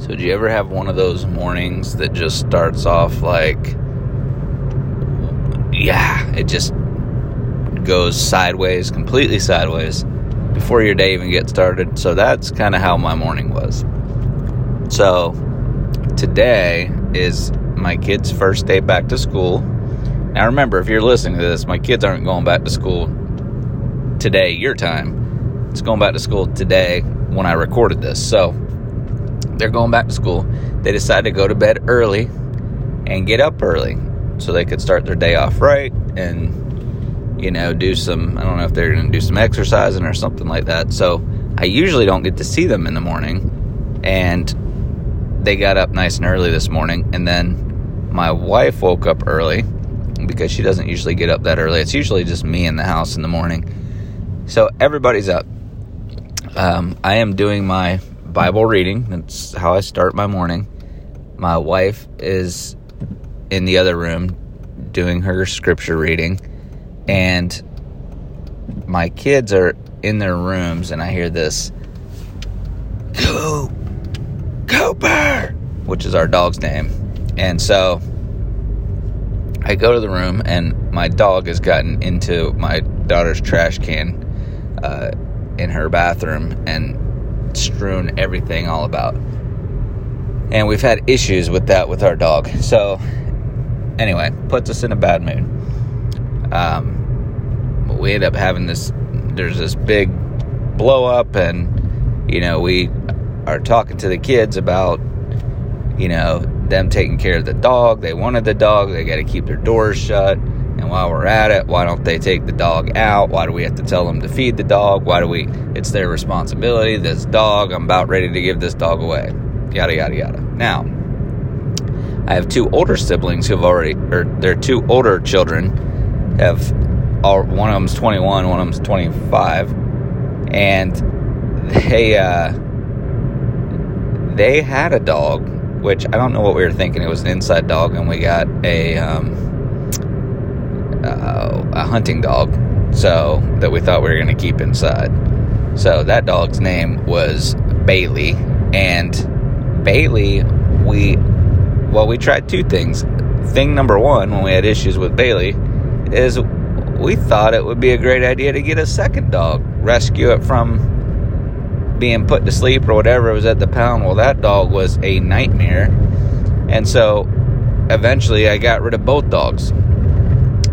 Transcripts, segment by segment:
So, do you ever have one of those mornings that just starts off like, yeah, it just goes sideways, completely sideways before your day even gets started? So, that's kind of how my morning was. So, today is my kid's first day back to school. Now, remember, if you're listening to this, my kids aren't going back to school today, your time. It's going back to school today when I recorded this. So, they're going back to school. They decided to go to bed early and get up early so they could start their day off right and, you know, do some, I don't know if they're going to do some exercising or something like that. So, I usually don't get to see them in the morning. And they got up nice and early this morning. And then my wife woke up early because she doesn't usually get up that early. It's usually just me in the house in the morning. So everybody's up. Um, I am doing my Bible reading. That's how I start my morning. My wife is in the other room doing her scripture reading. And my kids are in their rooms, and I hear this Go, Cooper, which is our dog's name. And so I go to the room, and my dog has gotten into my daughter's trash can uh, in her bathroom and strewn everything all about. And we've had issues with that with our dog. So, anyway, puts us in a bad mood. Um, we end up having this, there's this big blow up, and, you know, we are talking to the kids about, you know, them taking care of the dog. They wanted the dog. They got to keep their doors shut. And while we're at it, why don't they take the dog out? Why do we have to tell them to feed the dog? Why do we? It's their responsibility. This dog, I'm about ready to give this dog away. Yada, yada, yada. Now, I have two older siblings who have already, or their two older children have, one of them's 21, one of them's 25. And they, uh, they had a dog, which I don't know what we were thinking. It was an inside dog, and we got a, um, uh, a hunting dog, so that we thought we were going to keep inside. So that dog's name was Bailey, and Bailey, we well, we tried two things. Thing number one, when we had issues with Bailey, is we thought it would be a great idea to get a second dog, rescue it from being put to sleep or whatever it was at the pound. Well, that dog was a nightmare, and so eventually I got rid of both dogs.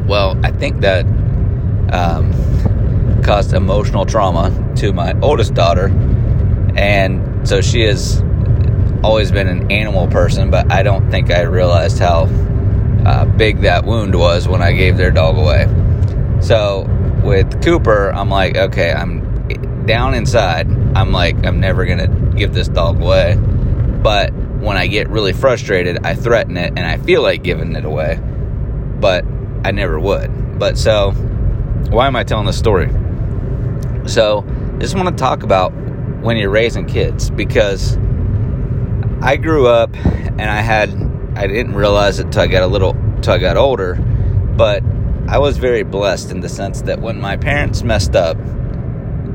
Well, I think that um, caused emotional trauma to my oldest daughter, and so she has always been an animal person, but I don't think I realized how uh, big that wound was when I gave their dog away. So with Cooper, I'm like, okay, I'm down inside. I'm like, I'm never gonna give this dog away. But when I get really frustrated, I threaten it and I feel like giving it away. But I never would. But so, why am I telling this story? So, I just want to talk about when you're raising kids because I grew up and I had I didn't realize it till I got a little till I got older, but I was very blessed in the sense that when my parents messed up,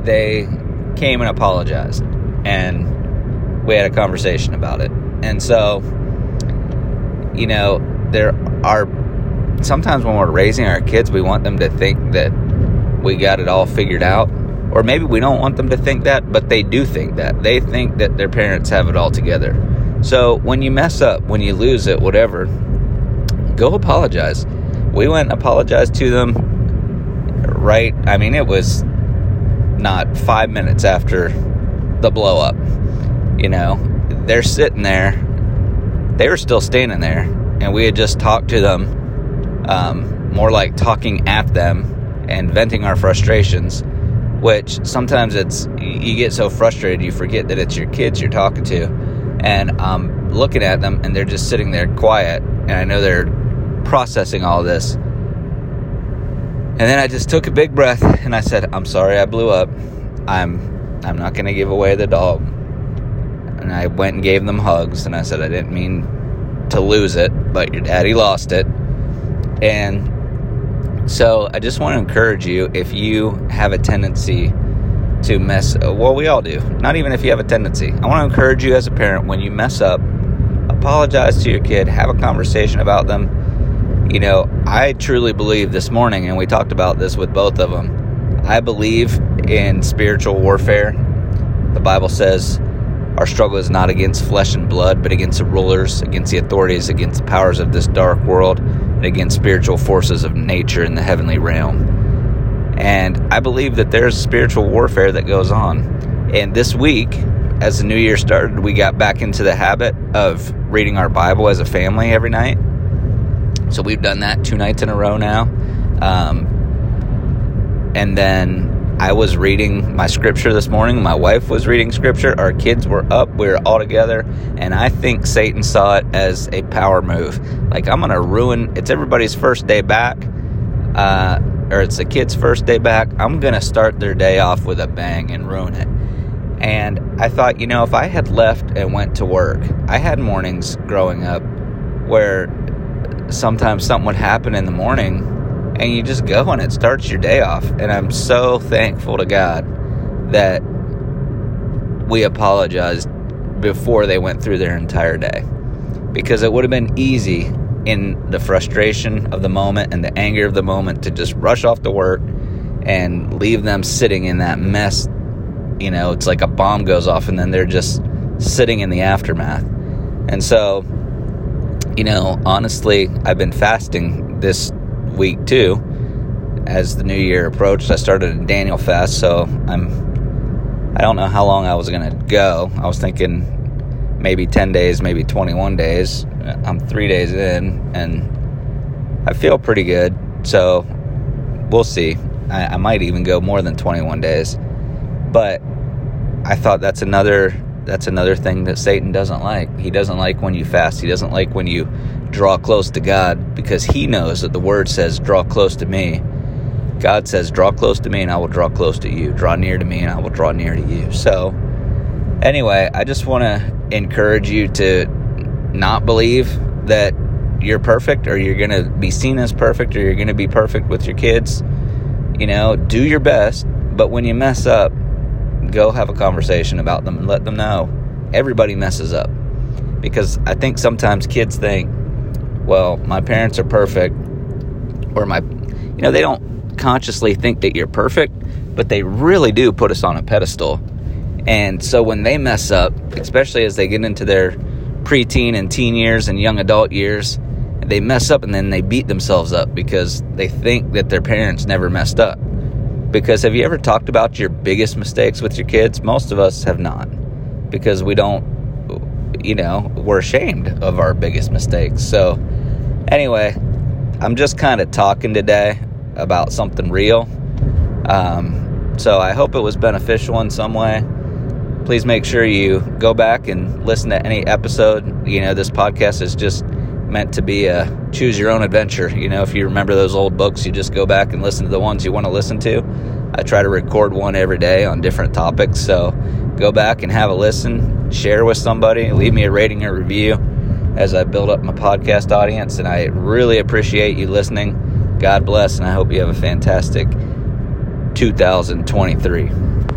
they came and apologized and we had a conversation about it. And so, you know, there are sometimes when we're raising our kids, we want them to think that we got it all figured out. Or maybe we don't want them to think that, but they do think that. They think that their parents have it all together. So when you mess up, when you lose it, whatever, go apologize. We went and apologized to them right. I mean, it was not five minutes after the blow up. You know, they're sitting there. They were still standing there, and we had just talked to them, um, more like talking at them and venting our frustrations. Which sometimes it's you get so frustrated you forget that it's your kids you're talking to, and I'm looking at them and they're just sitting there quiet, and I know they're processing all this. And then I just took a big breath and I said, "I'm sorry I blew up. I'm I'm not going to give away the dog." And I went and gave them hugs and I said I didn't mean to lose it, but your daddy lost it. And so I just want to encourage you if you have a tendency to mess. Well, we all do. Not even if you have a tendency. I want to encourage you as a parent when you mess up, apologize to your kid, have a conversation about them. You know, I truly believe this morning, and we talked about this with both of them. I believe in spiritual warfare. The Bible says our struggle is not against flesh and blood, but against the rulers, against the authorities, against the powers of this dark world, against spiritual forces of nature in the heavenly realm. And I believe that there's spiritual warfare that goes on. And this week, as the new year started, we got back into the habit of reading our Bible as a family every night. So we've done that two nights in a row now. Um, and then I was reading my scripture this morning. My wife was reading scripture. Our kids were up. We were all together. And I think Satan saw it as a power move. Like, I'm going to ruin it's everybody's first day back. Uh, or it's the kids' first day back, I'm going to start their day off with a bang and ruin it. And I thought, you know, if I had left and went to work, I had mornings growing up where sometimes something would happen in the morning and you just go and it starts your day off. And I'm so thankful to God that we apologized before they went through their entire day because it would have been easy in the frustration of the moment and the anger of the moment to just rush off to work and leave them sitting in that mess. You know, it's like a bomb goes off and then they're just sitting in the aftermath. And so, you know, honestly, I've been fasting this week too. As the new year approached, I started a Daniel fast, so I'm I don't know how long I was to go. I was thinking maybe 10 days, maybe 21 days. I'm three days in, and I feel pretty good. So we'll see. I, I might even go more than 21 days. But I thought that's another that's another thing that Satan doesn't like. He doesn't like when you fast. He doesn't like when you draw close to God because he knows that the word says, draw close to me. God says, draw close to me and I will draw close to you. Draw near to me and I will draw near to you. So, anyway, I just want to encourage you to not believe that you're perfect or you're going to be seen as perfect or you're going to be perfect with your kids. You know, do your best, but when you mess up, go have a conversation about them and let them know everybody messes up. Because I think sometimes kids think, well, my parents are perfect, or my, you know, they don't consciously think that you're perfect, but they really do put us on a pedestal. And so when they mess up, especially as they get into their preteen and teen years and young adult years, they mess up and then they beat themselves up because they think that their parents never messed up. Because have you ever talked about your biggest mistakes with your kids? Most of us have not. Because we don't, you know, we're ashamed of our biggest mistakes. So, anyway, I'm just kind of talking today about something real. Um, so, I hope it was beneficial in some way please make sure you go back and listen to any episode. You know, this podcast is just meant to be a choose your own adventure. You know, if you remember those old books, you just go back and listen to the ones you want to listen to. I try to record one every day on different topics. So go back and have a listen, share with somebody, leave me a rating or review as I build up my podcast audience. And I really appreciate you listening. God bless, and I hope you have a fantastic 2023.